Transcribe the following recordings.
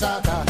casada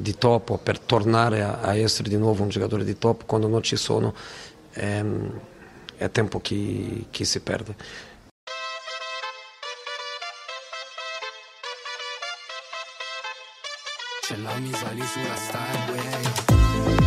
di top o per tornare a, a essere di nuovo un giocatore di top quando non ci sono ehm, è tempo che, che si perde. Ce l'ho mi sali sulla Starway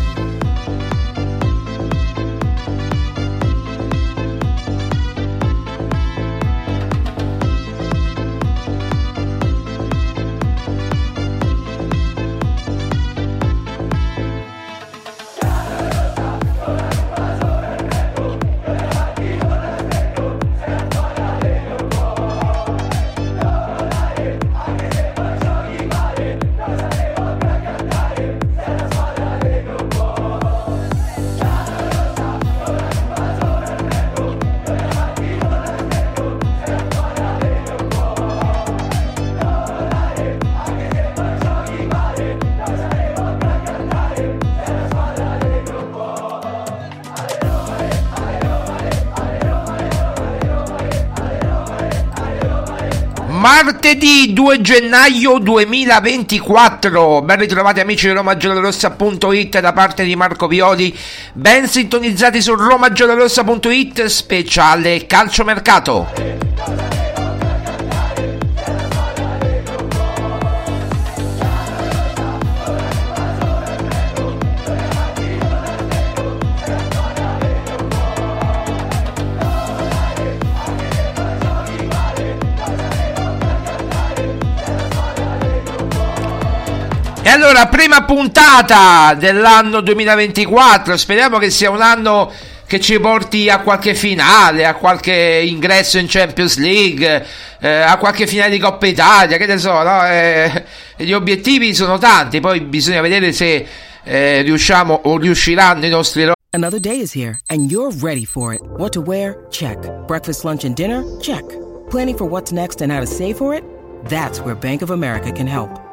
Martedì 2 gennaio 2024, ben ritrovati amici di RomaGiallorossa.it da parte di Marco Violi, ben sintonizzati su RomaGiallorossa.it speciale calciomercato. Allora, prima puntata dell'anno 2024, speriamo che sia un anno che ci porti a qualche finale, a qualche ingresso in Champions League, eh, a qualche finale di Coppa Italia, che ne so, no? eh, gli obiettivi sono tanti, poi bisogna vedere se eh, riusciamo o riusciranno i nostri eroi. Another day is here and you're ready for it. What to wear? Check. Breakfast, lunch and dinner? Check. Planning for what's next and how to save for it? That's where Bank of America can help.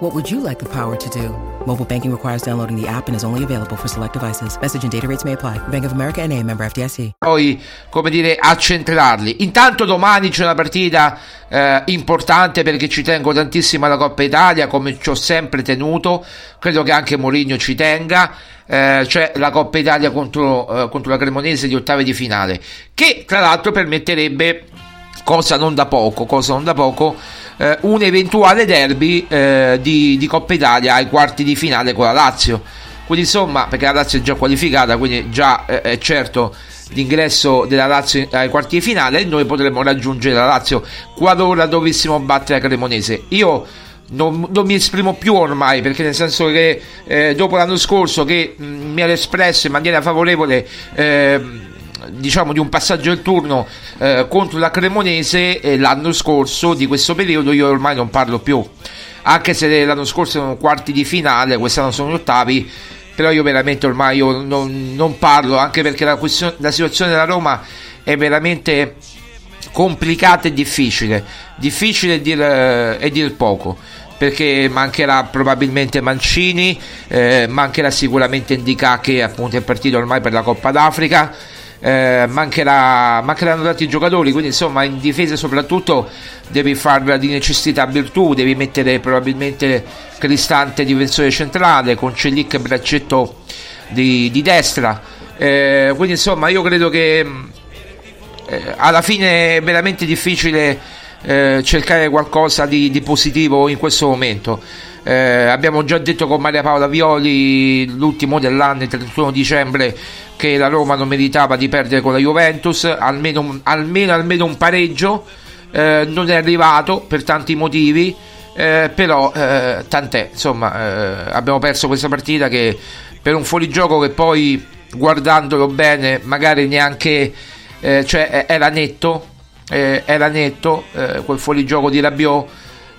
What would you like the power to do? Mobile banking requires downloading the app and is only available for select devices. Message and data rates may apply. Bank of America and a member FDIC. Poi, come dire, accentrarli. Intanto domani c'è una partita eh, importante perché ci tengo tantissimo alla Coppa Italia, come ci ho sempre tenuto. Credo che anche Mourinho ci tenga. Eh, c'è la Coppa Italia contro, eh, contro la Cremonese di ottave di finale, che tra l'altro permetterebbe, cosa non da poco, cosa non da poco, eh, un eventuale derby eh, di, di, Coppa Italia ai quarti di finale con la Lazio. Quindi insomma, perché la Lazio è già qualificata, quindi già eh, è certo l'ingresso della Lazio ai quarti di finale e noi potremmo raggiungere la Lazio qualora dovessimo battere la Cremonese. Io non, non, mi esprimo più ormai perché nel senso che eh, dopo l'anno scorso che mh, mm, mi ero espresso in maniera favorevole eh, diciamo di un passaggio del turno eh, contro la Cremonese eh, l'anno scorso di questo periodo io ormai non parlo più. Anche se l'anno scorso erano quarti di finale quest'anno sono ottavi però io veramente ormai io non, non parlo anche perché la, la situazione della Roma è veramente complicata e difficile. Difficile è dir, eh, è dir poco perché mancherà probabilmente Mancini, eh, mancherà sicuramente Indica che appunto è partito ormai per la Coppa d'Africa eh, mancherà, mancheranno tanti giocatori, quindi insomma in difesa soprattutto devi far di necessità virtù, devi mettere probabilmente Cristante difensore centrale con Celic braccetto di, di destra, eh, quindi insomma io credo che eh, alla fine è veramente difficile eh, cercare qualcosa di, di positivo in questo momento. Eh, abbiamo già detto con Maria Paola Violi l'ultimo dell'anno, il 31 dicembre, che la Roma non meritava di perdere con la Juventus, almeno, almeno, almeno un pareggio. Eh, non è arrivato per tanti motivi, eh, però eh, tant'è. Insomma, eh, abbiamo perso questa partita che per un fuorigioco che poi guardandolo bene, magari neanche eh, cioè, era netto. era netto quel fuorigioco di Rabiot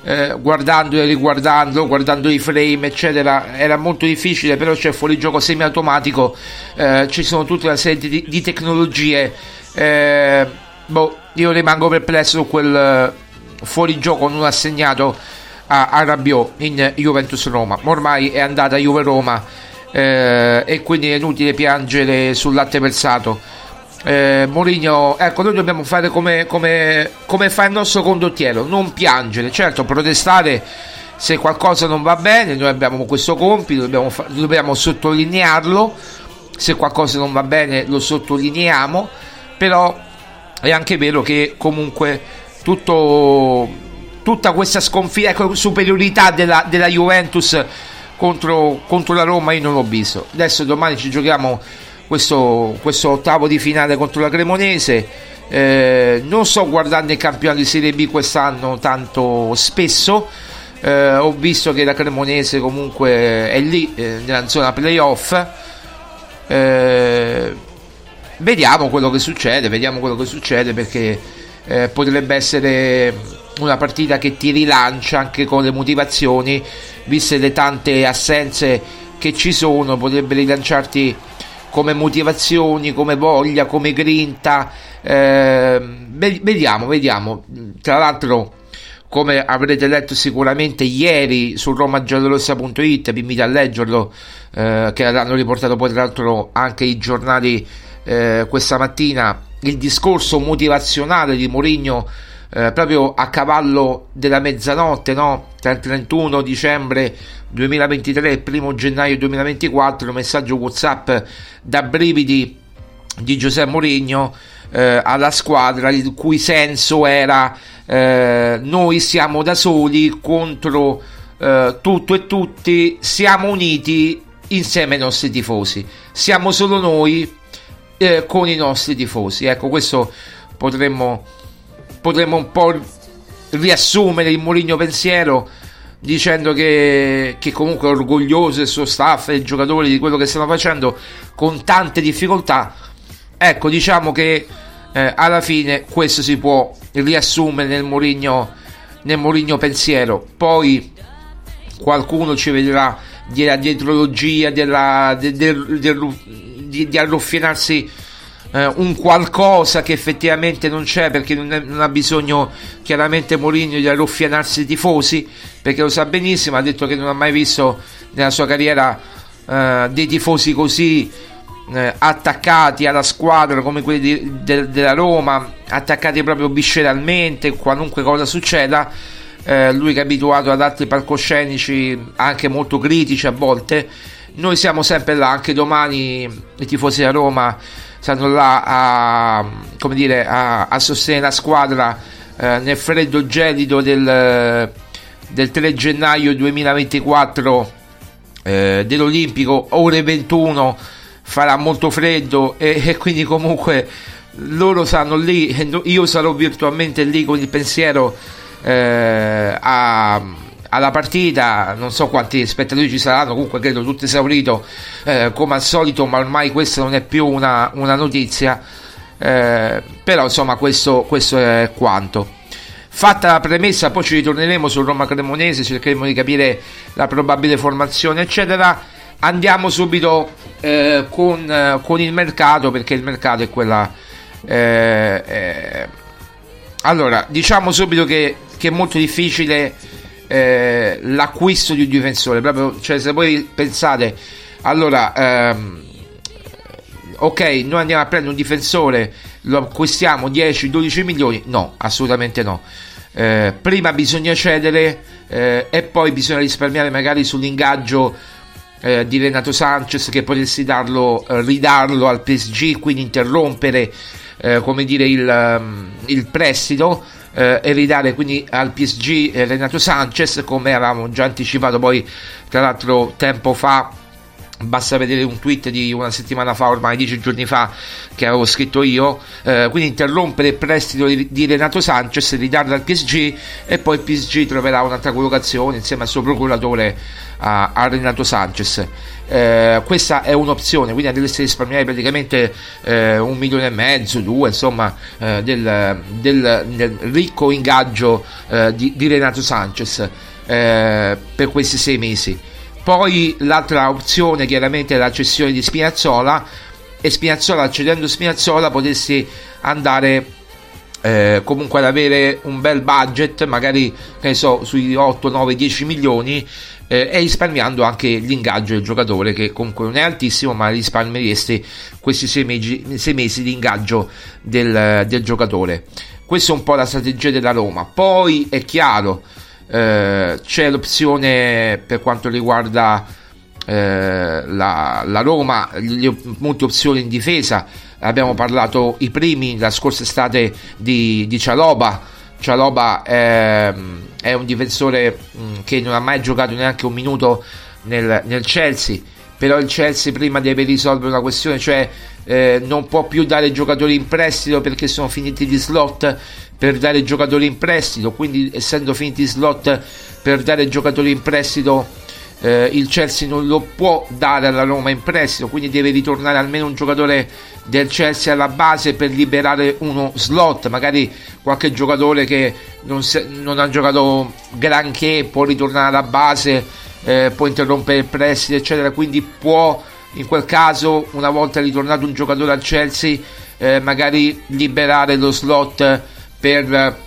eh, guardando e riguardando, guardando i frame, eccetera, era molto difficile, però c'è fuori gioco semiautomatico, eh, ci sono tutta una serie di, di tecnologie. Eh, boh, io rimango perplesso su quel eh, fuorigioco non assegnato a, a Rabiot in Juventus Roma. Ormai è andata Juve Roma eh, e quindi è inutile piangere sul latte versato eh, Mourinho, ecco, noi dobbiamo fare come, come, come fa il nostro condottiero, non piangere, certo, protestare se qualcosa non va bene, noi abbiamo questo compito, dobbiamo, fa- dobbiamo sottolinearlo, se qualcosa non va bene lo sottolineiamo, però è anche vero che comunque tutto, tutta questa sconfitta, ecco, superiorità della, della Juventus contro, contro la Roma io non l'ho visto. Adesso domani ci giochiamo questo, questo ottavo di finale contro la Cremonese. Eh, non sto guardando il campionato di Serie B quest'anno tanto spesso. Eh, ho visto che la Cremonese comunque è lì eh, nella zona playoff. Eh, vediamo quello che succede, vediamo quello che succede perché eh, potrebbe essere una partita che ti rilancia anche con le motivazioni, viste le tante assenze che ci sono, potrebbe rilanciarti come motivazioni, come voglia, come grinta. Eh, vediamo, vediamo. Tra l'altro, come avrete letto sicuramente ieri su romagiallorossa.it, vi invito a leggerlo, eh, che l'hanno riportato poi tra l'altro anche i giornali eh, questa mattina, il discorso motivazionale di Mourinho eh, proprio a cavallo della mezzanotte, no? tra il 31 dicembre 2023 e il 1 gennaio 2024, messaggio WhatsApp da brividi di Giuseppe Mourinho eh, alla squadra, il cui senso era eh, noi siamo da soli contro eh, tutto e tutti, siamo uniti insieme ai nostri tifosi. Siamo solo noi eh, con i nostri tifosi. Ecco, questo potremmo, potremmo un po' riassumere il Mourinho pensiero dicendo che, che, comunque è orgoglioso del suo staff e dei giocatori di quello che stanno facendo con tante difficoltà. Ecco, diciamo che eh, alla fine questo si può riassumere nel Mourinho, nel Mourinho pensiero. Poi qualcuno ci vedrà della dietrologia, della, del, del, del, di, di arruffinarsi eh, un qualcosa che effettivamente non c'è perché non, è, non ha bisogno chiaramente Mourinho di arruffianarsi i tifosi perché lo sa benissimo, ha detto che non ha mai visto nella sua carriera eh, dei tifosi così eh, attaccati alla squadra come quelli di, de, della Roma, attaccati proprio visceralmente, qualunque cosa succeda. Eh, lui che è abituato ad altri palcoscenici anche molto critici a volte. Noi siamo sempre là, anche domani i tifosi della Roma stanno là a, come dire, a, a sostenere la squadra eh, nel freddo gelido del, del 3 gennaio 2024 eh, dell'Olimpico, ore 21 farà molto freddo e, e quindi comunque loro saranno lì, io sarò virtualmente lì con il pensiero eh, a, alla partita, non so quanti spettatori ci saranno, comunque credo tutto esaurito eh, come al solito, ma ormai questa non è più una, una notizia, eh, però insomma questo, questo è quanto. Fatta la premessa, poi ci ritorneremo sul Roma Cremonese, cercheremo di capire la probabile formazione, eccetera. Andiamo subito eh, con, eh, con, il mercato perché il mercato è quella eh, eh, allora diciamo subito che, che è molto difficile eh, l'acquisto di un difensore proprio cioè se voi pensate allora ehm, ok noi andiamo a prendere un difensore lo acquistiamo 10-12 milioni no assolutamente no. Eh, prima bisogna cedere e poi bisogna risparmiare magari sull'ingaggio eh, di Renato Sanchez che potessi darlo, eh, ridarlo al PSG, quindi interrompere eh, come dire, il, um, il prestito eh, e ridare quindi al PSG eh, Renato Sanchez come avevamo già anticipato poi tra l'altro tempo fa basta vedere un tweet di una settimana fa, ormai dieci giorni fa, che avevo scritto io. Eh, quindi interrompere il prestito di, Renato Sanchez, ridarlo al PSG e poi il PSG troverà un'altra collocazione insieme al suo procuratore a, a Renato Sanchez. Eh, questa è un'opzione, quindi andreste a risparmiare praticamente eh, un milione e mezzo, due, insomma, eh, del, del, del, ricco ingaggio eh, di, di, Renato Sanchez eh, per questi sei mesi. Poi l'altra opzione chiaramente è la cessione di Spinazzola e Spinazzola, cedendo Spinazzola, potessi andare eh, comunque ad avere un bel budget, magari che ne so, sui 8, 9, 10 milioni eh, e risparmiando anche l'ingaggio del giocatore che comunque non è altissimo, ma risparmieresti questi 6 mesi, sei mesi di ingaggio del, del giocatore. Questa è un po' la strategia della Roma. Poi è chiaro eh, c'è l'opzione per quanto riguarda eh, la, la, Roma, le, molte opzioni in difesa. Abbiamo parlato i primi la scorsa estate di, di Cialoba. Cialoba è, è un difensore mm, che non ha mai giocato neanche un minuto nel, nel Chelsea. Però il Chelsea prima deve risolvere una questione, cioè eh, non può più dare giocatori in prestito perché sono finiti gli slot per dare giocatori in prestito, quindi essendo finiti gli slot per dare giocatori in prestito eh, il Chelsea non lo può dare alla Roma in prestito, quindi deve ritornare almeno un giocatore del Chelsea alla base per liberare uno slot, magari qualche giocatore che non, se, non ha giocato granché può ritornare alla base, eh, può interrompere il prestito, eccetera, quindi può in quel caso, una volta ritornato un giocatore al Chelsea, eh, magari liberare lo slot per,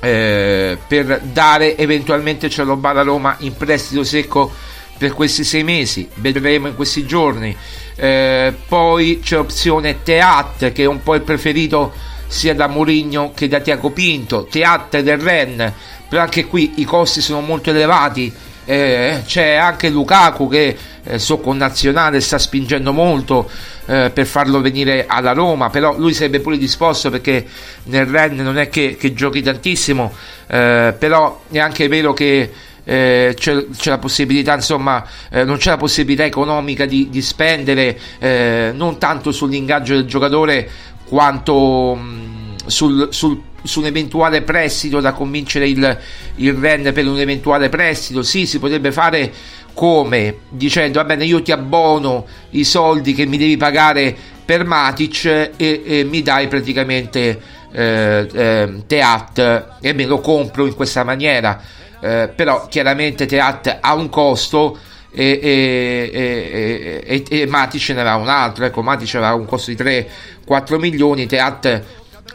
eh, per dare eventualmente Cialoba alla Roma in prestito secco per questi sei mesi, vedremo in questi giorni. Eh, poi c'è opzione Teat che è un po' il preferito sia da Mourinho che da Tiago Pinto, Teat del Ren, però anche qui i costi sono molto elevati. Eh, c'è anche Lukaku che eh, suo connazionale sta spingendo molto eh, per farlo venire alla Roma, però lui sarebbe pure disposto perché nel Ren non è che, che giochi tantissimo, eh, però è anche vero che eh, c'è, c'è, la possibilità, insomma, eh, non c'è la possibilità economica di, di spendere eh, non tanto sull'ingaggio del giocatore quanto mh, sul, sul su un eventuale prestito da convincere il, il REN per un eventuale prestito. Sì si potrebbe fare come? Dicendo va bene io ti abbono i soldi che mi devi pagare per Matic e, e mi dai praticamente eh, eh, Teat. E me lo compro in questa maniera. Eh, però chiaramente Teat ha un costo e, e, e, e, Matic ne aveva un altro. Ecco Matic aveva un costo di 3-4 milioni Teat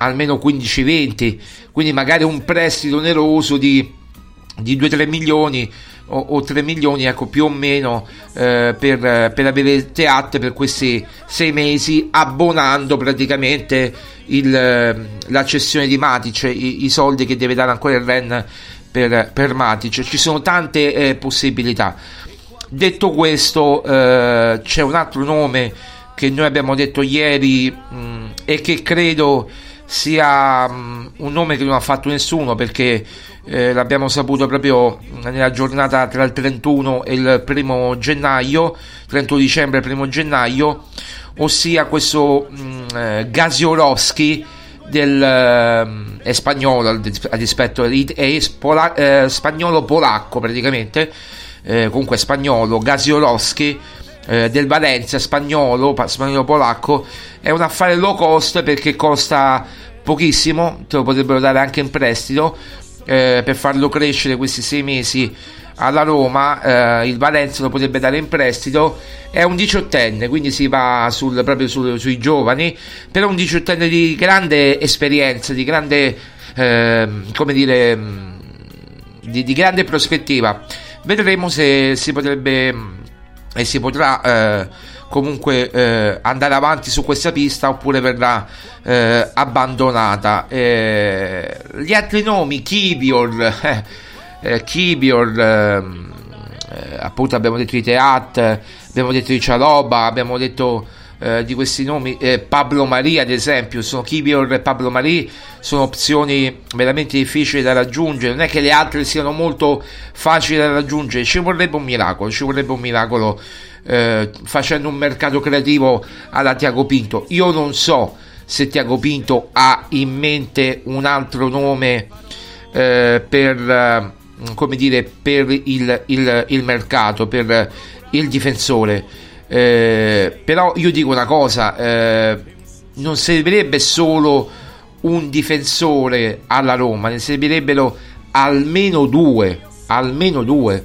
almeno 15-20 quindi magari un prestito oneroso di, di 2-3 milioni o, o 3 milioni, ecco più o meno eh, per, per, avere Teat per questi 6 mesi, abbonando praticamente il, la cessione di Matic, i, i, soldi che deve dare ancora il Ren per, per Matic. Ci sono tante eh, possibilità. Detto questo, eh, c'è un altro nome che noi abbiamo detto ieri mh, e che credo sia mh, un nome che non ha fatto nessuno perché eh, l'abbiamo saputo proprio nella giornata tra il 31 e il primo gennaio, 31 dicembre e il primo gennaio, ossia questo mh, eh, Gasiorowski del eh, è spagnolo a dispetto è pola, eh, spagnolo polacco praticamente eh, comunque spagnolo Gasiorowski eh, del Valencia spagnolo spagnolo polacco è un affare low cost perché costa pochissimo te lo potrebbero dare anche in prestito eh, per farlo crescere questi sei mesi alla Roma, eh, il Valencia lo potrebbe dare in prestito, è un diciottenne, quindi si va sul, proprio sul, sui giovani, però un diciottenne di grande esperienza, di grande, eh, come dire, di, di, grande prospettiva. Vedremo se si potrebbe e si potrà eh, comunque eh, andare avanti su questa pista oppure verrà eh, abbandonata. Gli altri nomi, Kivior, eh, eh, Kivior, ehm, eh, appunto abbiamo detto di Teat, abbiamo detto di Cialoba, abbiamo detto di questi nomi, Pablo Maria ad esempio, sono Kivior e Pablo Maria, sono opzioni veramente difficili da raggiungere, non è che le altre siano molto facili da raggiungere, ci vorrebbe un miracolo, ci vorrebbe un miracolo eh, facendo un mercato creativo alla Tiago Pinto. Io non so se Tiago Pinto ha in mente un altro nome eh, per, eh, come dire, per il, il, il, mercato, per il difensore. Eh, però io dico una cosa, eh, non servirebbe solo un difensore alla Roma, ne servirebbero almeno due, almeno due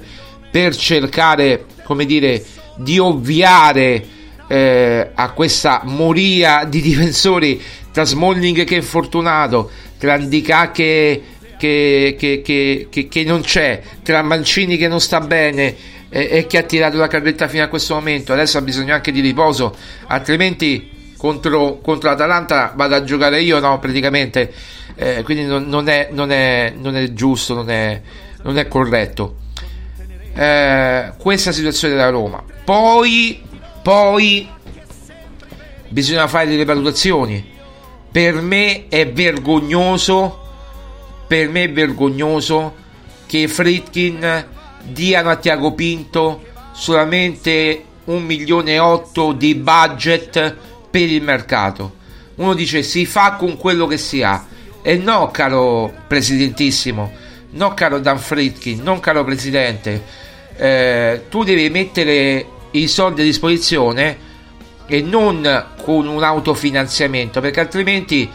per cercare, come dire, di ovviare eh, a questa moria di difensori tra Smalling che è infortunato, tra Andicà che, che, che, che, non c'è, tra Mancini che non sta bene e, e che ha tirato la carretta fino a questo momento. Adesso ha bisogno anche di riposo, altrimenti contro, contro l'Atalanta vado a giocare io, no, praticamente. Eh, quindi non, non, è, non, è, non, è, giusto, non è, è corretto. Eh, questa situazione della Roma. Poi, poi bisogna fare delle valutazioni. Per me è vergognoso, per me è vergognoso che Fritkin diano a Tiago Pinto solamente un milione e otto di budget per il mercato. Uno dice si fa con quello che si ha. E no, caro presidentissimo, no, caro Dan Fritkin, non caro presidente, eh, tu devi mettere i soldi a disposizione e non con un autofinanziamento perché altrimenti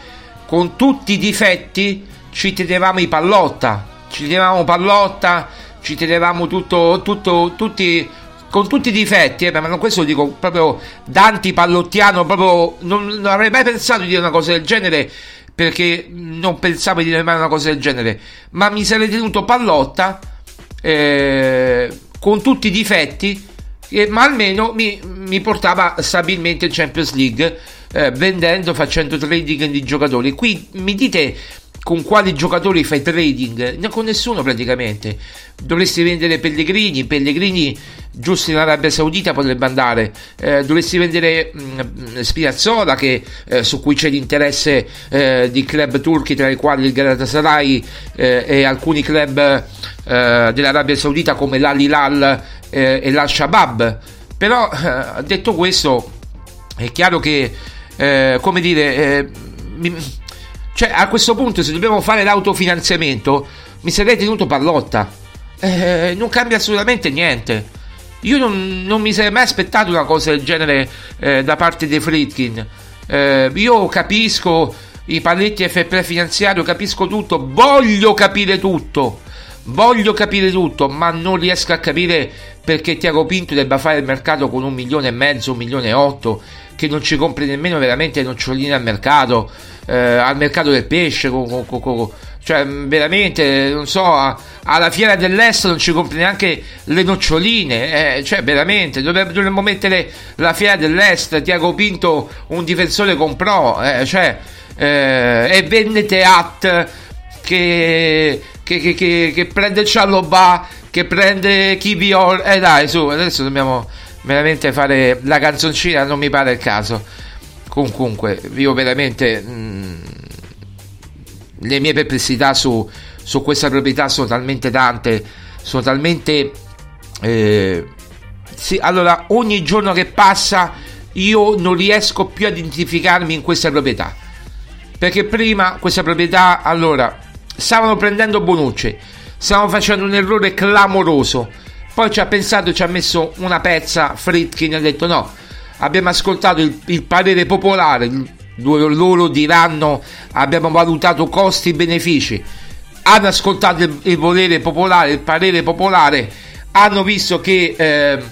con tutti i difetti ci tenevamo i pallotta ci tenevamo pallotta ci tenevamo tutto, tutto tutti con tutti i difetti, eh, ma questo lo dico proprio Danti Pallottiano, proprio non, non, avrei mai pensato di dire una cosa del genere perché non pensavo di dire mai una cosa del genere, ma mi sarei tenuto Pallotta eh, con tutti i difetti eh, ma almeno mi, mi, portava stabilmente in Champions League eh, vendendo, facendo trading di giocatori. Qui mi dite con quali giocatori fai trading? Con nessuno praticamente. Dovresti vendere Pellegrini, Pellegrini giusto in Arabia Saudita potrebbe andare. Eh, dovresti vendere mh, mm, Spinazzola che, eh, su cui c'è l'interesse eh, di club turchi tra i quali il Galatasaray eh, e alcuni club eh, dell'Arabia Saudita come l'Al Hilal eh, e l'Al-Shabaab. Però detto questo è chiaro che come dire mi, cioè, a questo punto, se dobbiamo fare l'autofinanziamento, mi sarei tenuto pallotta. Eh, non cambia assolutamente niente. Io non, non, mi sarei mai aspettato una cosa del genere eh, da parte dei Fritkin. Eh, io capisco i paletti FP finanziario, capisco tutto, voglio capire tutto. Voglio capire tutto, ma non riesco a capire perché Tiago Pinto debba fare il mercato con un milione e mezzo, un milione e otto, che non ci compri nemmeno veramente noccioline al mercato eh, al mercato del pesce, co, co, co, cioè veramente, non so, alla fiera dell'est non ci compri neanche le noccioline, eh, cioè veramente, dovremmo mettere la fiera dell'est, Tiago Pinto un difensore comprò, eh, cioè, eh, e venne Teat che, che, che, che, che prende Cialobà, che prende Kivior, eh dai su, adesso dobbiamo veramente fare la canzoncina, non mi pare il caso. Comunque io veramente mh, mm, le mie perplessità su, su, questa proprietà sono talmente tante sono talmente eh, sì, allora ogni giorno che passa io non riesco più a identificarmi in questa proprietà. Perché prima questa proprietà allora stavano prendendo Bonucci stavano facendo un errore clamoroso poi ci ha pensato ci ha messo una pezza Fritkin e ha detto no abbiamo ascoltato il, il parere popolare, loro diranno abbiamo valutato costi e benefici, hanno ascoltato il, il volere popolare, il parere popolare, hanno visto che eh,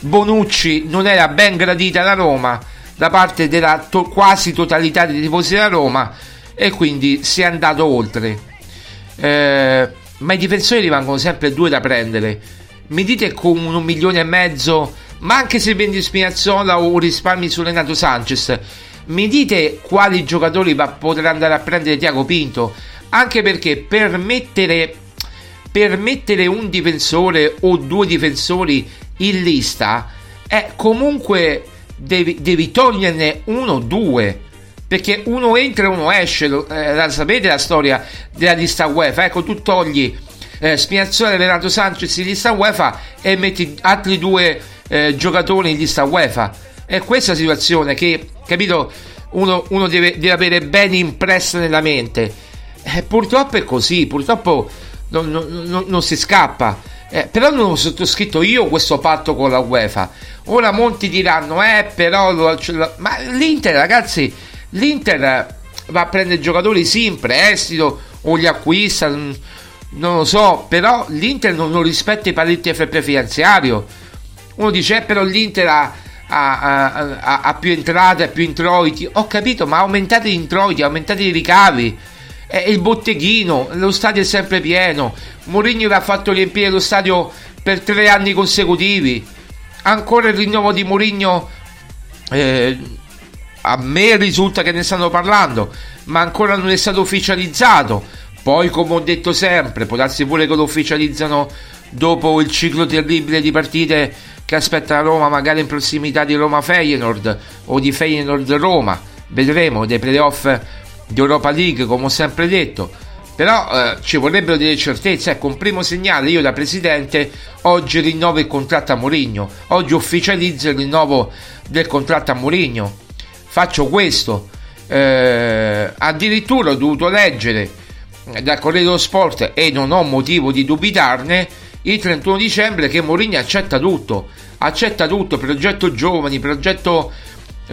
Bonucci non era ben gradita da Roma da parte della to- quasi totalità dei tifosi della Roma e quindi si è andato oltre. Eh, ma i difensori rimangono sempre due da prendere. Mi dite con un milione e mezzo ma anche se vendi Spinazzola o risparmi su Renato Sanchez, mi dite quali giocatori va, potrà andare a prendere Tiago Pinto? Anche perché per mettere, un difensore o due difensori in lista, eh, comunque devi, devi toglierne uno o due perché uno entra e uno esce. Eh, la sapete la storia della lista UEFA? Ecco, tu togli eh, Spinazzola Renato Sanchez in lista UEFA e metti altri due eh, giocatori in lista UEFA. È questa situazione che, capito, uno, uno deve, deve, avere ben impressa nella mente. Eh, purtroppo è così, purtroppo non, non, non si scappa. Eh, però non ho sottoscritto io questo patto con la UEFA. Ora molti diranno, eh, però. Lo, lo, ma l'Inter, ragazzi, l'Inter va a prendere giocatori sì in prestito o li acquista, non lo so, però l'Inter non, non rispetta i paletti FP finanziario uno dice, eh, però l'Inter ha, ha, ha, ha, più entrate, ha più introiti. Ho capito, ma aumentate gli introiti, aumentate i ricavi. È il botteghino, lo stadio è sempre pieno. Mourinho ha fatto riempire lo stadio per tre anni consecutivi. Ancora il rinnovo di Mourinho. Eh, a me risulta che ne stanno parlando, ma ancora non è stato ufficializzato. Poi, come ho detto sempre, può darsi pure che lo ufficializzano dopo il ciclo terribile di partite che aspetta Roma magari in prossimità di Roma Feyenoord o di Feyenoord Roma. Vedremo dei playoff di Europa League come ho sempre detto. Però eh, ci vorrebbero delle certezze. Ecco un primo segnale io da presidente oggi rinnovo il contratto a Mourinho. Oggi ufficializzo il rinnovo del contratto a Mourinho. Faccio questo. Eh, addirittura ho dovuto leggere dal Corriere dello Sport e non ho motivo di dubitarne il 31 dicembre che Mourinho accetta tutto, accetta tutto, progetto giovani, progetto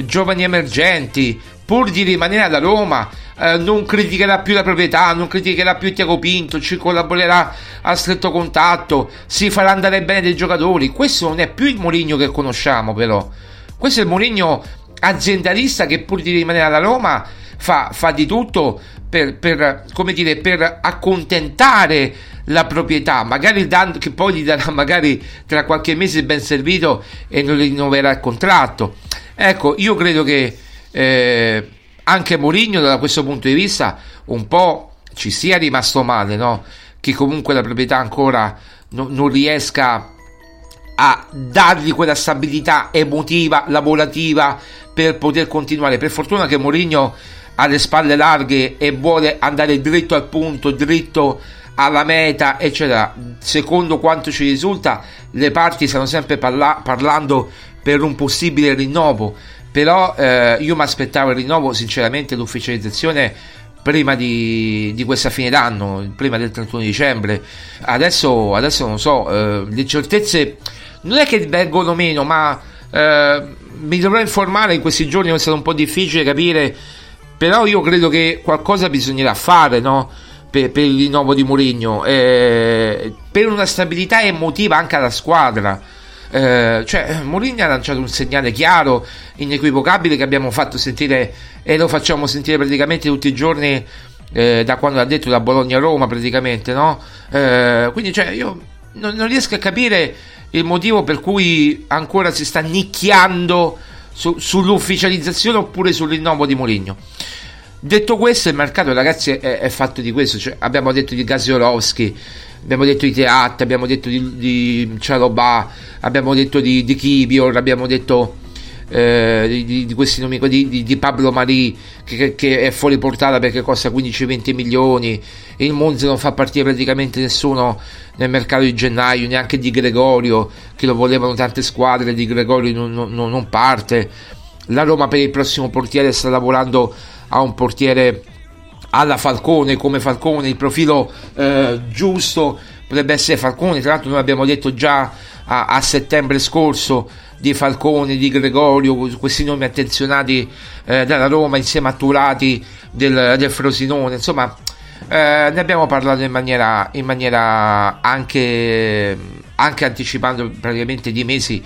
giovani emergenti, pur di rimanere alla Roma, eh, non criticherà più la proprietà, non criticherà più Tiago Pinto, ci collaborerà a stretto contatto, si farà andare bene dei giocatori. Questo non è più il Mourinho che conosciamo però. Questo è il Mourinho aziendalista che pur di rimanere alla Roma fa, fa di tutto per, per, come dire, per accontentare la proprietà, magari dando, che poi gli darà magari tra qualche mese ben servito e non rinnoverà il contratto. Ecco, io credo che eh, anche Mourinho da questo punto di vista un po' ci sia rimasto male, no? Che comunque la proprietà ancora no, non riesca a dargli quella stabilità emotiva, lavorativa per poter continuare. Per fortuna che Mourinho ha le spalle larghe e vuole andare dritto al punto, dritto alla meta, eccetera. Secondo quanto ci risulta, le parti stanno sempre parla- parlando per un possibile rinnovo. Però eh, io mi aspettavo il rinnovo, sinceramente, l'ufficializzazione prima di, di, questa fine d'anno, prima del 31 dicembre. Adesso, adesso non so, eh, le certezze non è che vengono meno, ma eh, mi dovrò informare in questi giorni, è stato un po' difficile capire, però io credo che qualcosa bisognerà fare, no? Per, per, il rinnovo di Mourinho, eh, per una stabilità emotiva anche alla squadra. Eh, cioè, Mourinho ha lanciato un segnale chiaro, inequivocabile, che abbiamo fatto sentire e lo facciamo sentire praticamente tutti i giorni eh, da quando l'ha detto da Bologna a Roma, praticamente, no? Eh, quindi, cioè, io non, non riesco a capire il motivo per cui ancora si sta nicchiando su, sull'ufficializzazione oppure sul rinnovo di Moligno. Detto questo, il mercato, ragazzi, è, è fatto di questo. Cioè, abbiamo detto di Gasiolowski, abbiamo detto di Teat, abbiamo detto di, di Cialobà, abbiamo detto di, di Kibior, abbiamo detto eh, di, di, questi nomi di, di Pablo Marì che, che, è fuori portata perché costa 15-20 milioni. Il Monza non fa partire praticamente nessuno nel mercato di gennaio neanche di Gregorio che lo volevano tante squadre di Gregorio non, non, non parte. La Roma per il prossimo portiere sta lavorando a un portiere alla Falcone come Falcone il profilo eh, giusto potrebbe essere Falcone. Tra l'altro noi abbiamo detto già a, a settembre scorso di Falcone, di Gregorio, questi nomi attenzionati eh, dalla Roma insieme a Turati del, del Frosinone, insomma eh, ne abbiamo parlato in maniera, in maniera anche, anche, anticipando praticamente di mesi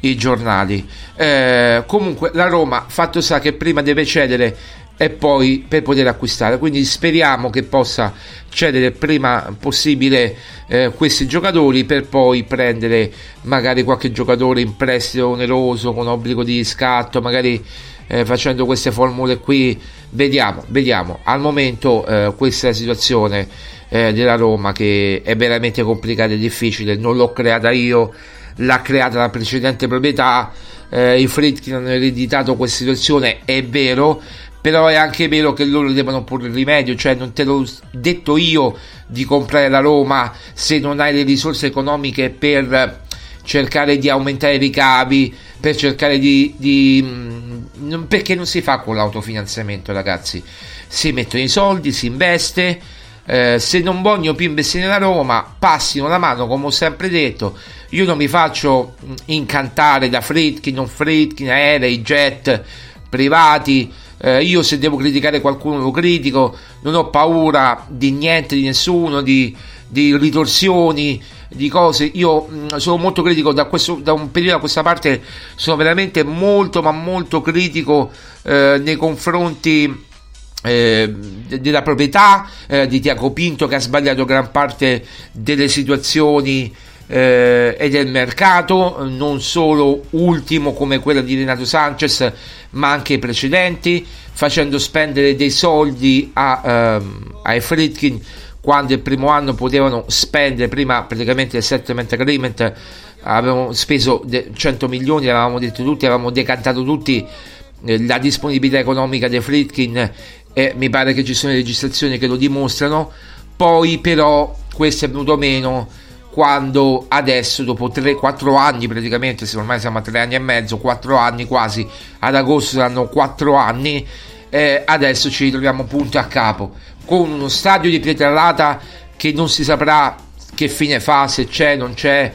i giornali. Eh, comunque la Roma, fatto sa che prima deve cedere e poi per poter acquistare. Quindi speriamo che possa cedere prima possibile eh, questi giocatori per poi prendere magari qualche giocatore in prestito oneroso con obbligo di scatto, magari eh, facendo queste formule qui. Vediamo, vediamo. Al momento eh, questa è la situazione eh, della Roma che è veramente complicata e difficile. Non l'ho creata io, l'ha creata la precedente proprietà. Eh, I Fritkin hanno ereditato questa situazione, è vero, però è anche vero che loro devono porre rimedio, cioè non te l'ho detto io di comprare la Roma se non hai le risorse economiche per cercare di aumentare i ricavi, per cercare di, di mm, perché non si fa con l'autofinanziamento ragazzi, si mettono i soldi, si investe, eh, se non voglio più investire nella Roma, passino la mano, come ho sempre detto. Io non mi faccio mm, incantare da Fritkin, non Fritkin, aerei, jet privati eh, io se devo criticare qualcuno lo critico, non ho paura di niente, di nessuno, di, di ritorsioni, di cose. Io mh, mm, sono molto critico da, questo, da, un periodo a questa parte, sono veramente molto ma molto critico eh, nei confronti eh, della proprietà eh, di Tiago Pinto che ha sbagliato gran parte delle situazioni eh, e del mercato, non solo ultimo come quella di Renato Sanchez, ma anche i precedenti, facendo spendere dei soldi a, ehm, ai Fritkin quando il primo anno potevano spendere prima praticamente il settlement agreement avevamo speso 100 milioni avevamo detto tutti avevamo decantato tutti eh, la disponibilità economica dei Fritkin e mi pare che ci sono registrazioni che lo dimostrano. Poi però questo è venuto meno quando adesso dopo 3-4 anni praticamente, se ormai siamo a 3 anni e mezzo, 4 anni quasi, ad agosto saranno 4 anni, eh, adesso ci ritroviamo punto a capo, con uno stadio di Pietralata che non si saprà che fine fa, se c'è, non c'è,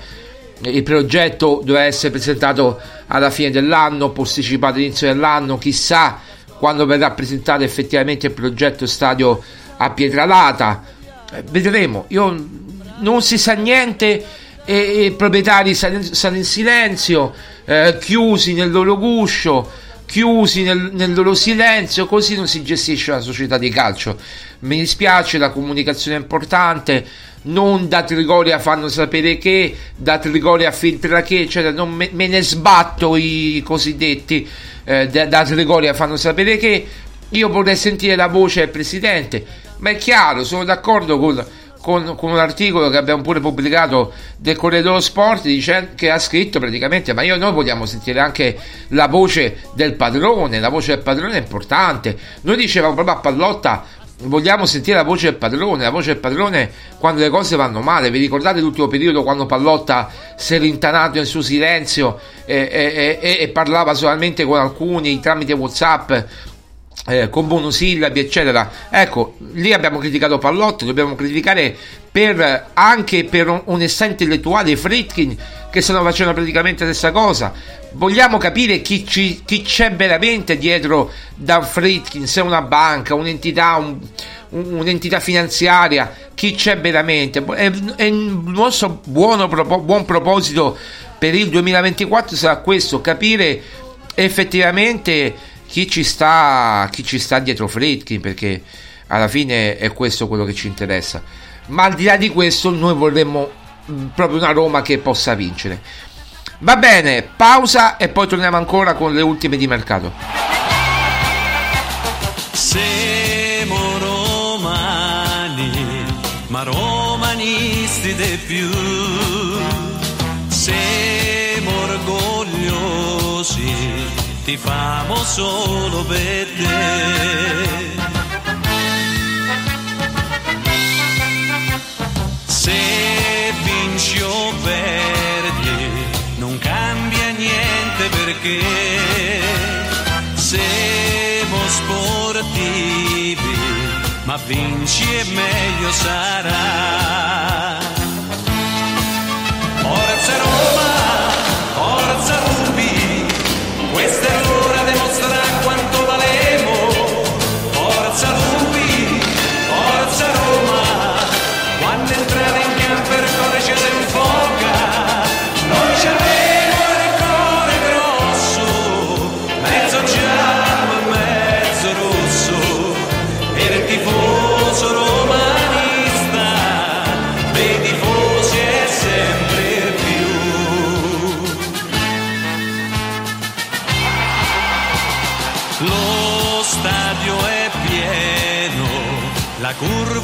il progetto doveva essere presentato alla fine dell'anno, posticipato all'inizio dell'anno, chissà quando verrà presentato effettivamente il progetto stadio a Pietralata, eh, vedremo, io non si sa niente e i proprietari stanno in silenzio, eh, chiusi nel loro guscio, chiusi nel, nel, loro silenzio, così non si gestisce una società di calcio. Mi dispiace, la comunicazione è importante, non da Trigoria fanno sapere che, da Trigoria filtra che, cioè non me, me ne sbatto i cosiddetti, eh, da, da Trigoria fanno sapere che, io vorrei sentire la voce del presidente Ma è chiaro, sono d'accordo con, con, con un articolo che abbiamo pure pubblicato del Corriere dello Sport dice, che ha scritto praticamente ma io, noi vogliamo sentire anche la voce del padrone, la voce del padrone è importante. Noi dicevamo proprio a Pallotta vogliamo sentire la voce del padrone, la voce del padrone quando le cose vanno male. Vi ricordate l'ultimo periodo quando Pallotta si è rintanato nel suo silenzio e, e, e, e parlava solamente con alcuni tramite WhatsApp? Eh, con monosillabi eccetera ecco lì abbiamo criticato Pallotta dobbiamo criticare per, anche per onestà intellettuale Fritkin che stanno facendo praticamente la stessa cosa vogliamo capire chi, ci, chi c'è veramente dietro da Fritkin, se è una banca, un'entità, un, un'entità finanziaria, chi c'è veramente. È, è il nostro buono, buon proposito per il 2024 sarà questo, capire effettivamente chi ci sta, chi ci sta dietro Fritkin, perché alla fine è questo quello che ci interessa. Ma al di là di questo noi vorremmo proprio una Roma che possa vincere. Va bene, pausa e poi torniamo ancora con le ultime di mercato. Siamo romani, ma romanisti di più. Siamo orgogliosi, ti famo solo per te. Se vinci o perdi non cambia niente perché siamo sportivi, ma vinci e meglio sarà.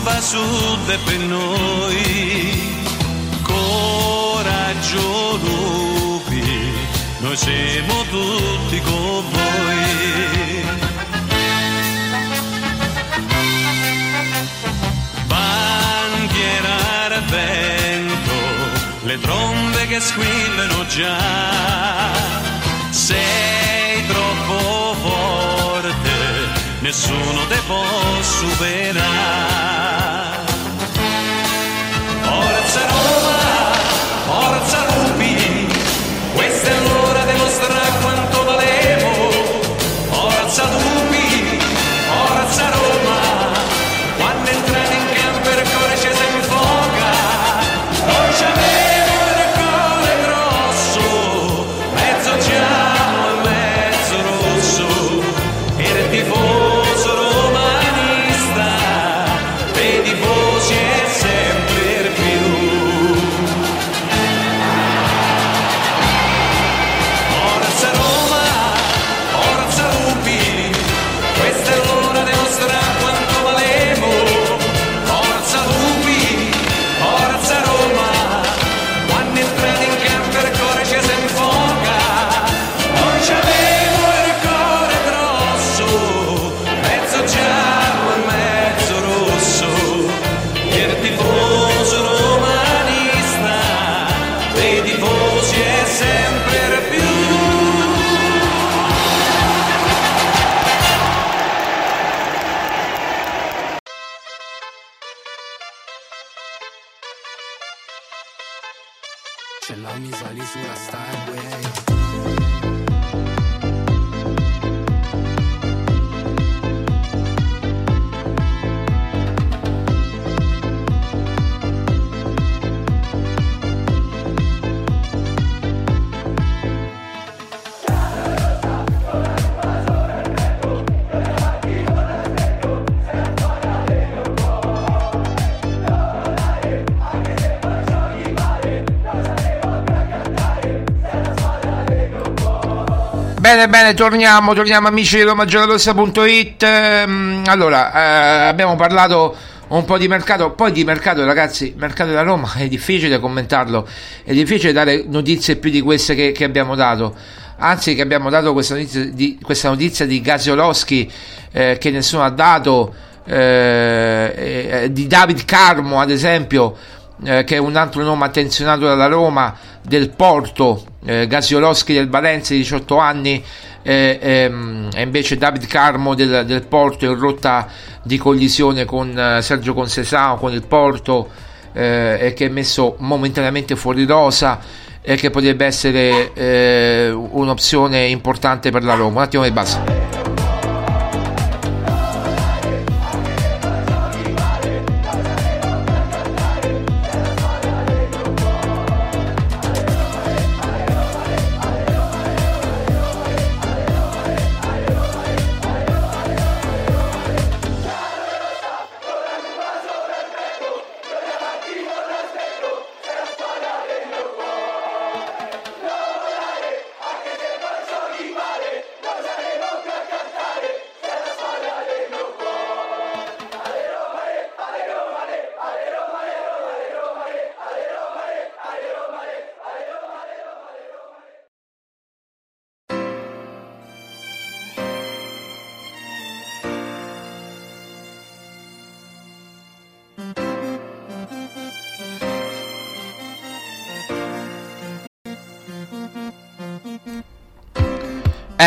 Curva sud è per noi. Coraggio lupi, noi siamo tutti con voi. Bandiera al vento, le trombe che squillano già. Sei troppo forte, nessuno te può superare. Bene, bene, torniamo, torniamo amici di RomaGiallorossa.it. Ehm, allora, eh, abbiamo parlato un po' di mercato, poi di mercato ragazzi, mercato della Roma è difficile commentarlo, è difficile dare notizie più di queste che, che abbiamo dato. Anzi, che abbiamo dato questa notizia di, questa notizia di Gasiolowski eh, che nessuno ha dato, eh, eh, di David Carmo ad esempio, eh, che è un altro nome attenzionato dalla Roma, del Porto, eh, Gasiolowski del Valencia, 18 anni, eh, ehm, invece David Carmo del, del, Porto in rotta di collisione con eh, Sergio Consesao, con il Porto, eh, che è messo momentaneamente fuori rosa e che potrebbe essere eh, un'opzione importante per la Roma. Un attimo di base.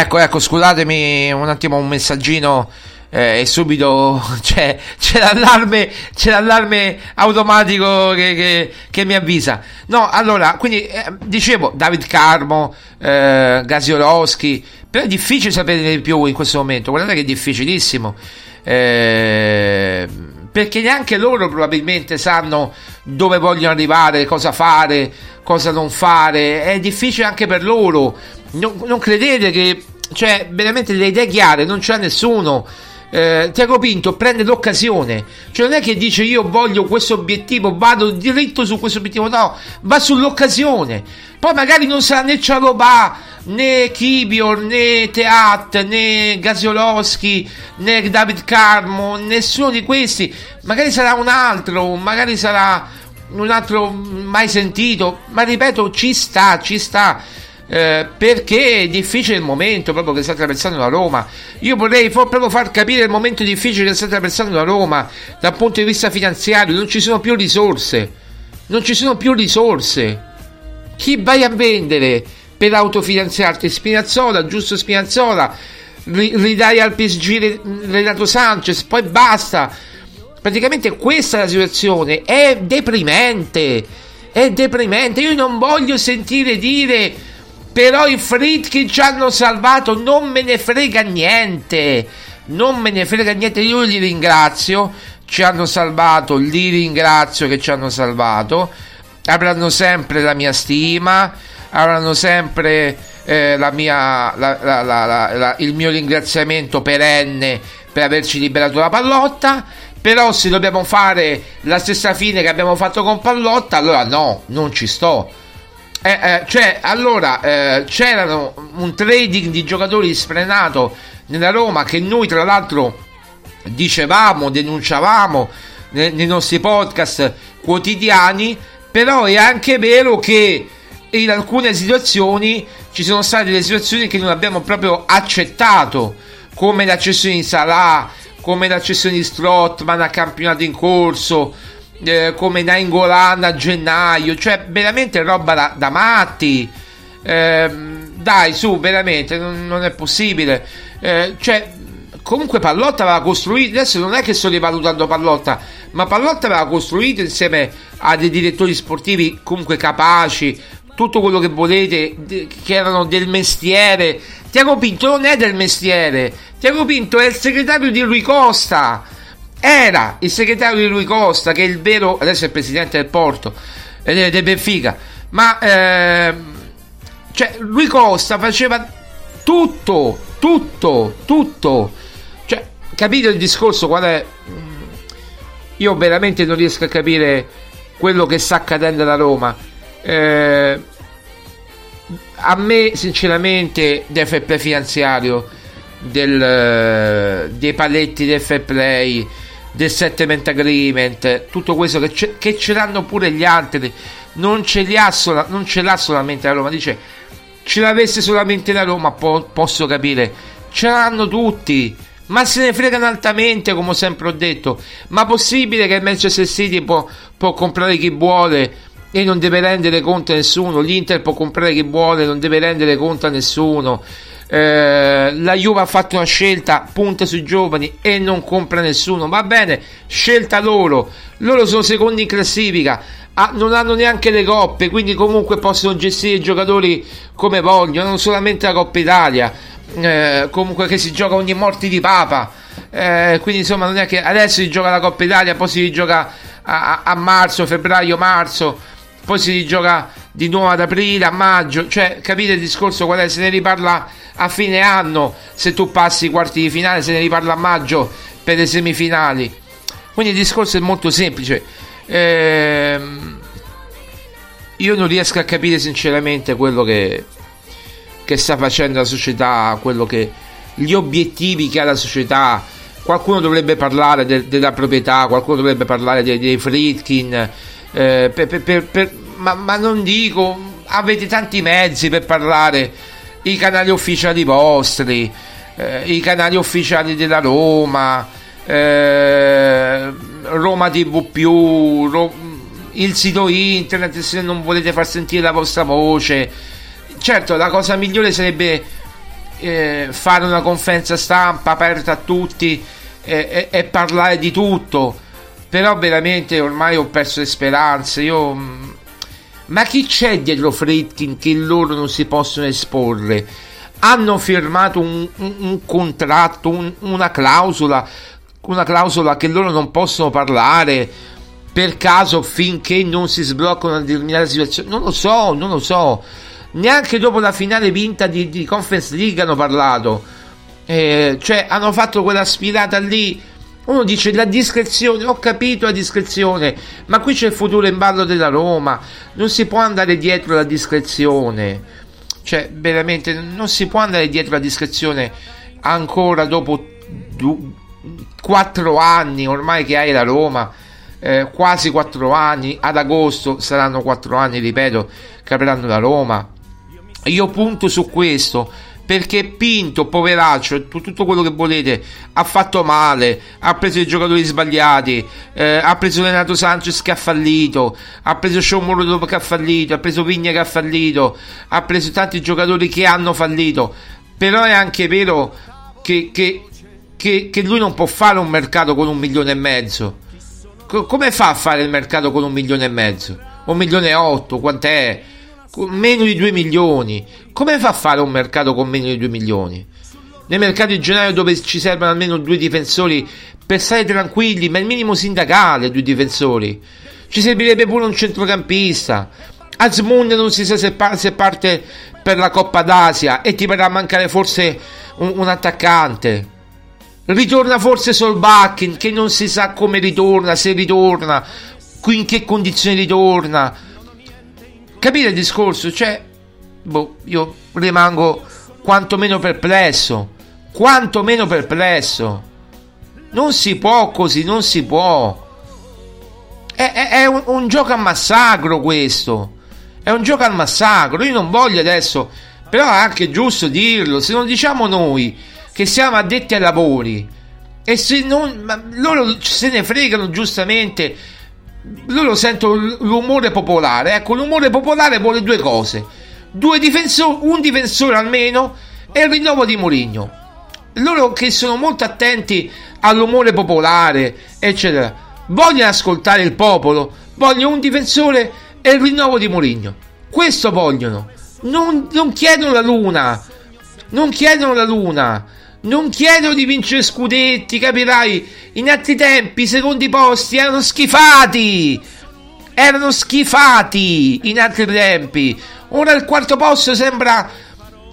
Ecco, ecco, scusatemi un attimo un messaggino eh, e subito c'è, c'è, l'allarme, c'è l'allarme automatico che, che, che mi avvisa. No, allora, quindi eh, dicevo, David Carmo, eh, Gasiolowski, però è difficile sapere di più in questo momento, guardate che è difficilissimo. Eh, perché neanche loro probabilmente sanno dove vogliono arrivare, cosa fare, cosa non fare. È difficile anche per loro non, non credete che, cioè, veramente le idee chiare non c'è nessuno. Eh, Tiago Pinto prende l'occasione, cioè non è che dice io voglio questo obiettivo, vado diritto su questo obiettivo, no, va sull'occasione. Poi magari non sarà né Cialobà, né Kibior, né Teat, né Gasiolowski, né David Carmo, nessuno di questi. Magari sarà un altro, magari sarà un altro mai sentito, ma ripeto, ci sta, ci sta eh, perché è difficile il momento proprio che sta attraversando la Roma. Io vorrei proprio far capire il momento difficile che sta attraversando la Roma dal punto di vista finanziario. Non ci sono più risorse. Non ci sono più risorse. Chi vai a vendere per autofinanziarti? Spinazzola, giusto Spinazzola. Ridai al PSG Renato Sanchez, poi basta. Praticamente questa è la situazione. È deprimente. È deprimente. Io non voglio sentire dire però i Fritkin ci hanno salvato, non me ne frega niente. Non me ne frega niente, io li ringrazio. Ci hanno salvato, li ringrazio che ci hanno salvato. Avranno sempre la mia stima, avranno sempre eh, la mia, la, la, il mio ringraziamento perenne per averci liberato la pallotta. Però se dobbiamo fare la stessa fine che abbiamo fatto con Pallotta, allora no, non ci sto eh, eh, cioè, allora eh, c'erano un trading di giocatori sfrenato nella Roma che noi, tra l'altro, dicevamo, denunciavamo nei, nei nostri podcast quotidiani. Però è anche vero che in alcune situazioni ci sono state delle situazioni che non abbiamo proprio accettato, come l'accesso di Salah, come l'accesso di Strottman a campionato in corso eh, come Nainggolan a gennaio, cioè veramente roba da, da matti. Eh, dai, su, veramente, non, non è possibile. Eh, cioè, comunque Pallotta aveva costruito, adesso non è che sto rivalutando Pallotta, ma Pallotta aveva costruito insieme a dei direttori sportivi comunque capaci, tutto quello che volete, che erano del mestiere. Tiago Pinto non è del mestiere, Tiago Pinto è il segretario di Rui Costa era il segretario di Lui Costa, che è il vero, adesso è il presidente del Porto, eh, del Benfica, ma eh, cioè, Lui Costa faceva tutto, tutto, tutto. Cioè, capite il discorso qual è? Io veramente non riesco a capire quello che sta accadendo alla Roma. Eh, a me sinceramente del fair play finanziario del, eh, dei paletti del fair play del settlement agreement tutto questo che, ce, che ce l'hanno pure gli altri. Non ce, li ha sola, non ce l'ha solamente la Roma. Dice ce l'avesse solamente la Roma po- posso capire. Ce l'hanno tutti. Ma se ne fregano altamente come sempre ho detto. Ma possibile che il Manchester City può, può comprare chi vuole e non deve rendere conto a nessuno. L'Inter può comprare chi vuole, non deve rendere conto a nessuno. Eh, la Juve ha fatto una scelta, punta sui giovani e non compra nessuno. Va bene, scelta loro. Loro sono secondi in classifica. Ah, non hanno neanche le coppe, quindi comunque possono gestire i giocatori come vogliono, non solamente la Coppa Italia, eh, comunque che si gioca ogni morte di papa. Eh, quindi insomma non è che adesso si gioca la Coppa Italia, poi si gioca a, a marzo, febbraio, marzo poi si gioca di nuovo ad aprile, a maggio, cioè capite il discorso qual è? Se ne riparla a fine anno, se tu passi i quarti di finale, se ne riparla a maggio per le semifinali. Quindi il discorso è molto semplice. Ehm, io non riesco a capire sinceramente quello che, che sta facendo la società, che gli obiettivi che ha la società. Qualcuno dovrebbe parlare de, della proprietà, qualcuno dovrebbe parlare dei, dei Fritkin eh, per, per, per, ma, ma, non dico, avete tanti mezzi per parlare, i canali ufficiali vostri, eh, i canali ufficiali della Roma, eh, Roma TV, Ro- il sito internet se non volete far sentire la vostra voce. Certo, la cosa migliore sarebbe eh, fare una conferenza stampa aperta a tutti e, e parlare di tutto però veramente ormai ho perso le speranze. Io. Mm, ma chi c'è dietro Fritkin che loro non si possono esporre? Hanno firmato un, un, un contratto, un, una clausola, una clausola che loro non possono parlare per caso finché non si sblocca una determinata situazione. Non lo so, non lo so. Neanche dopo la finale vinta di, di Conference League hanno parlato. Eh, cioè, hanno fatto quella sfilata lì uno dice la discrezione, ho capito la discrezione, ma qui c'è il futuro in ballo della Roma, non si può andare dietro la discrezione. Cioè, veramente, non si può andare dietro la discrezione ancora dopo quattro anni ormai che hai la Roma. Eh, quasi quattro anni, ad agosto saranno quattro anni, ripeto, che avranno la Roma. Io punto su questo perché Pinto, poveraccio, tutto quello che volete, ha fatto male, ha preso i giocatori sbagliati, eh, ha preso Renato Sanchez che ha fallito, ha preso Sciomoro dopo che ha fallito, ha preso Vigna che ha fallito, ha preso tanti giocatori che hanno fallito, però è anche vero che, che, che, che lui non può fare un mercato con un milione e mezzo. C- come fa a fare il mercato con un milione e mezzo? Un milione e otto, quant'è? Meno di 2 milioni. Come fa a fare un mercato con meno di 2 milioni? Nel mercato di gennaio dove ci servono almeno due difensori per stare tranquilli, ma il minimo sindacale, due difensori. Ci servirebbe pure un centrocampista. Asmund non si sa se parte per la Coppa d'Asia e ti verrà a mancare forse un, un attaccante. Ritorna forse Solbakken che non si sa come ritorna, se ritorna, in che condizioni ritorna Capite il discorso? Cioè, boh, io rimango quantomeno perplesso. Quantomeno perplesso. Non si può così, non si può. È, è, è un, un, gioco a massacro questo. È un gioco al massacro. Io non voglio adesso. Però è anche giusto dirlo. Se non diciamo noi che siamo addetti ai lavori. E se non. loro se ne fregano giustamente loro sentono l'umore popolare. Ecco, l'umore popolare vuole due cose: due difensori, un difensore almeno e il rinnovo di Mourinho. Loro che sono molto attenti all'umore popolare, eccetera, vogliono ascoltare il popolo, vogliono un difensore e il rinnovo di Mourinho. Questo vogliono. Non, non chiedono la luna. Non chiedono la luna. Non chiedono di vincere scudetti, capirai? In altri tempi i secondi posti erano schifati. Erano schifati in altri tempi. Ora il quarto posto sembra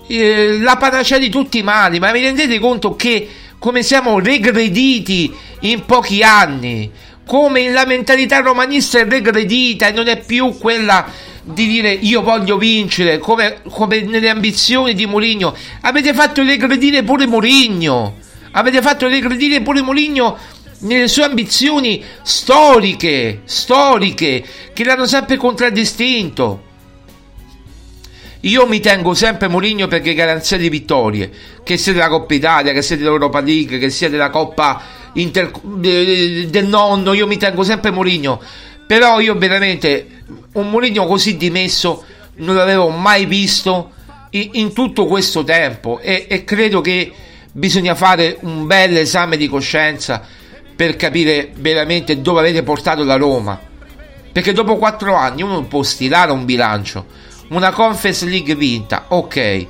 eh, la panacea di tutti i mali. Ma vi rendete conto che come siamo regrediti in pochi anni? Come la mentalità romanista è regredita e non è più quella di dire io voglio vincere come, come nelle ambizioni di Mourinho. Avete fatto regredire pure Mourinho. Avete fatto regredire pure Mourinho nelle sue ambizioni storiche, storiche, che l'hanno sempre contraddistinto. Io mi tengo sempre Mourinho perché garanzia di vittorie, che sia della Coppa Italia, che sia dell'Europa League, che sia della Coppa Inter- del nonno, io mi tengo sempre Mourinho. Però io veramente un Mourinho così dimesso non l'avevo mai visto in, in tutto questo tempo. E, e credo che bisogna fare un bel esame di coscienza per capire veramente dove avete portato la Roma. Perché dopo quattro anni uno può stilare un bilancio. Una Conference League vinta, ok,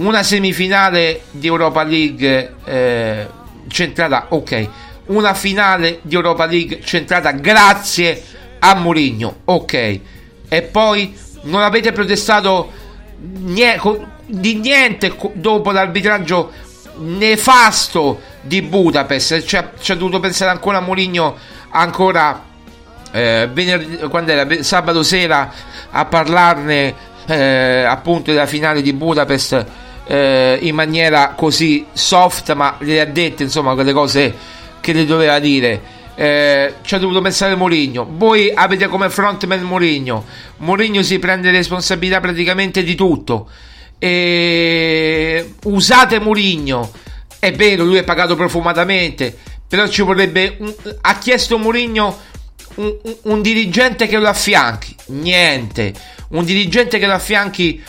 una semifinale di Europa League eh, centrata, ok, una finale di Europa League centrata grazie a Mourinho, ok, e poi non avete protestato niente, di niente dopo l'arbitraggio nefasto di Budapest, ci ha, ci ha dovuto pensare ancora a Mourinho ancora eh, venerdì, quando era sabato sera a parlarne eh, appunto della finale di Budapest eh, in maniera così soft, ma le ha dette insomma quelle cose che le doveva dire. Eh, ci ha dovuto pensare Mourinho. Voi avete come frontman Mourinho. Mourinho si prende responsabilità praticamente di tutto. E usate Mourinho. È vero, lui è pagato profumatamente, però ci vorrebbe un, ha chiesto Mourinho un, un, un dirigente che lo affianchi. Niente un dirigente che lo affianchi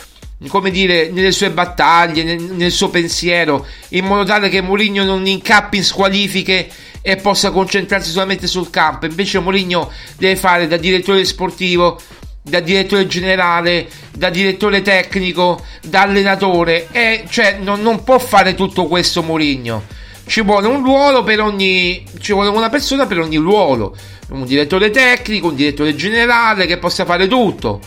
come dire, nelle sue battaglie, nel, nel, suo pensiero, in modo tale che Mourinho non incappi in squalifiche e possa concentrarsi solamente sul campo. Invece Mourinho deve fare da direttore sportivo, da direttore generale, da direttore tecnico, da allenatore, e cioè non, non può fare tutto questo Mourinho. Ci vuole un ruolo per ogni. ci vuole una persona per ogni ruolo. Un direttore tecnico, un direttore generale che possa fare tutto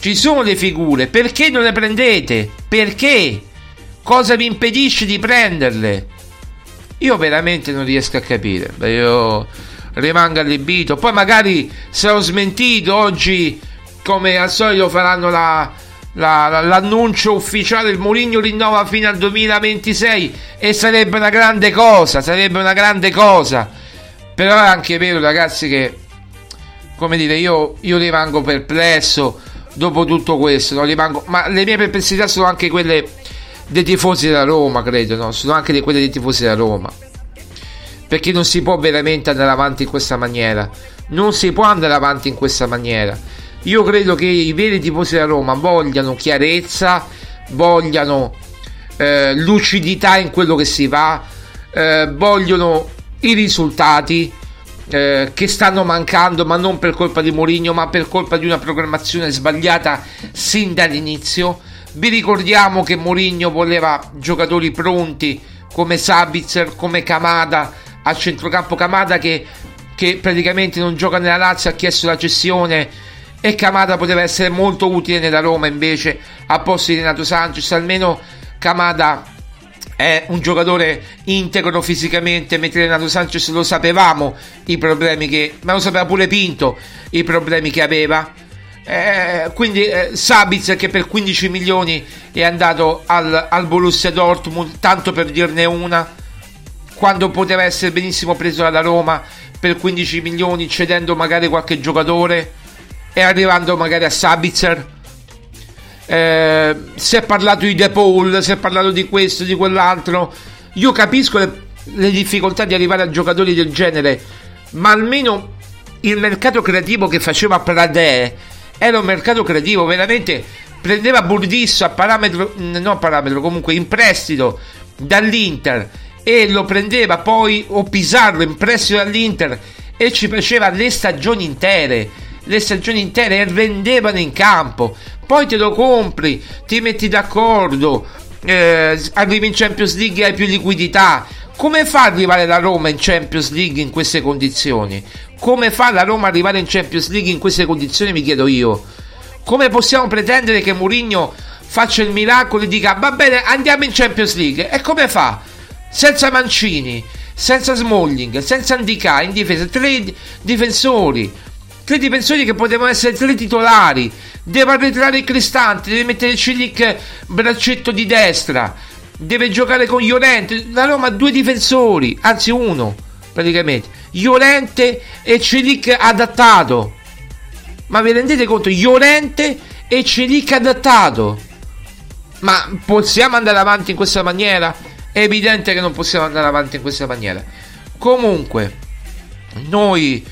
ci sono le figure, perché non le prendete? Perché? Cosa vi impedisce di prenderle? Io veramente non riesco a capire. Io rimango allibito. Poi magari sarò smentito oggi, come al solito faranno la, la, l'annuncio ufficiale. Il Mourinho rinnova fino al 2026 e sarebbe una grande cosa. Sarebbe una grande cosa. Però è anche vero, ragazzi, che come dire, io, io rimango perplesso dopo tutto questo, no? Rimango... ma le mie perplessità sono anche quelle dei tifosi della Roma, credo, no? sono anche quelle dei tifosi della Roma. Perché non si può veramente andare avanti in questa maniera. Non si può andare avanti in questa maniera. Io credo che i veri tifosi della Roma vogliano chiarezza, vogliano eh, lucidità in quello che si fa, eh, vogliono i risultati eh, che stanno mancando, ma non per colpa di Mourinho, ma per colpa di una programmazione sbagliata sin dall'inizio. Vi ricordiamo che Mourinho voleva giocatori pronti come Sabitzer, come Kamada a centrocampo. Kamada che, che praticamente non gioca nella Lazio, ha chiesto la cessione e Kamada poteva essere molto utile nella Roma invece a posto di Renato Sanchez. Almeno Kamada è un giocatore integro fisicamente, mentre Renato Sanchez lo sapevamo i problemi che, ma lo sapeva pure Pinto i problemi che aveva. Eh, quindi eh, Sabitz che per 15 milioni è andato al, al Borussia Dortmund, tanto per dirne una, quando poteva essere benissimo preso dalla Roma per 15 milioni, cedendo magari qualche giocatore e arrivando magari a Sabitzer eh, si è parlato di De Paul, si è parlato di questo, di quell'altro. Io capisco le, le difficoltà di arrivare a giocatori del genere, ma almeno il mercato creativo che faceva Pradè era un mercato creativo, veramente prendeva Burdisso a parametro, no a parametro, comunque in prestito dall'Inter e lo prendeva poi o Pisarro in prestito dall'Inter e ci faceva le stagioni intere le stagioni intere e rendevano in campo poi te lo compri, ti metti d'accordo, eh, arrivi in Champions League e hai più liquidità. Come fa ad arrivare la Roma in Champions League in queste condizioni? Come fa la Roma ad arrivare in Champions League in queste condizioni, mi chiedo io. Come possiamo pretendere che Mourinho faccia il miracolo e dica va bene andiamo in Champions League? E come fa? Senza Mancini, senza Smalling, senza Andicà in difesa, tre difensori tre difensori che potevano essere tre titolari. Deve arretrare il Cristante, deve mettere il Cilic braccetto di destra, deve giocare con Llorente. La Roma ha due difensori, anzi uno praticamente. Llorente e Cilic adattato. Ma vi rendete conto? Llorente e Celic adattato. Ma possiamo andare avanti in questa maniera? È evidente che non possiamo andare avanti in questa maniera. Comunque, noi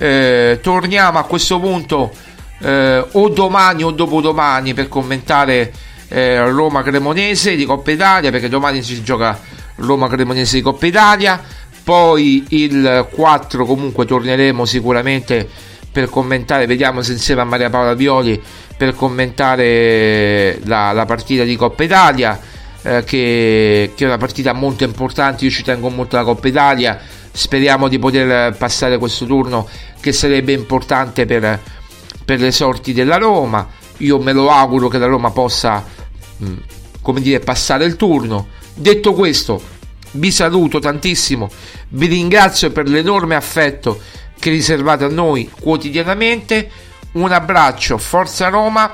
eh, torniamo a questo punto eh, o domani o dopodomani per commentare eh, Roma Cremonese di Coppa Italia, perché domani si gioca Roma Cremonese di Coppa Italia. Poi il 4 comunque torneremo sicuramente per commentare, vediamo se insieme a Maria Paola Violi per commentare la, la partita di Coppa Italia, eh, che, che, è una partita molto importante, io ci tengo molto la Coppa Italia, speriamo di poter passare questo turno che sarebbe importante per, per le sorti della Roma, io me lo auguro che la Roma possa, mm, come dire, passare il turno. Detto questo, vi saluto tantissimo, vi ringrazio per l'enorme affetto che riservate a noi quotidianamente. Un abbraccio, Forza Roma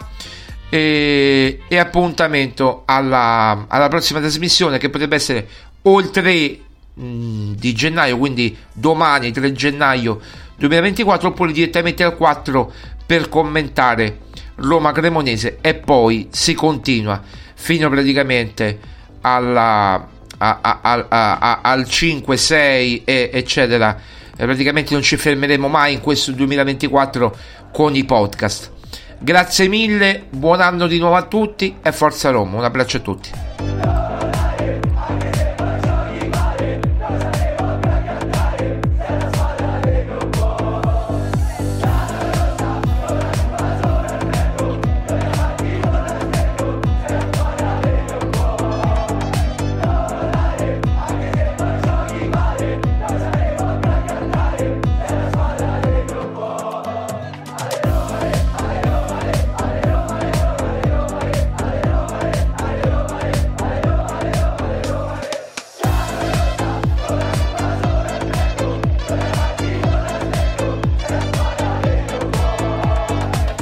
e, e appuntamento alla, alla, prossima trasmissione che potrebbe essere oltre mh, di gennaio, quindi domani 3 gennaio 2024 oppure direttamente al 4 per commentare Roma Cremonese e poi si continua fino praticamente alla, a, a, a, al 5, 6 e, eccetera praticamente non ci fermeremo mai in questo 2024 con i podcast. Grazie mille, buon anno di nuovo a tutti e forza Roma, un abbraccio a tutti.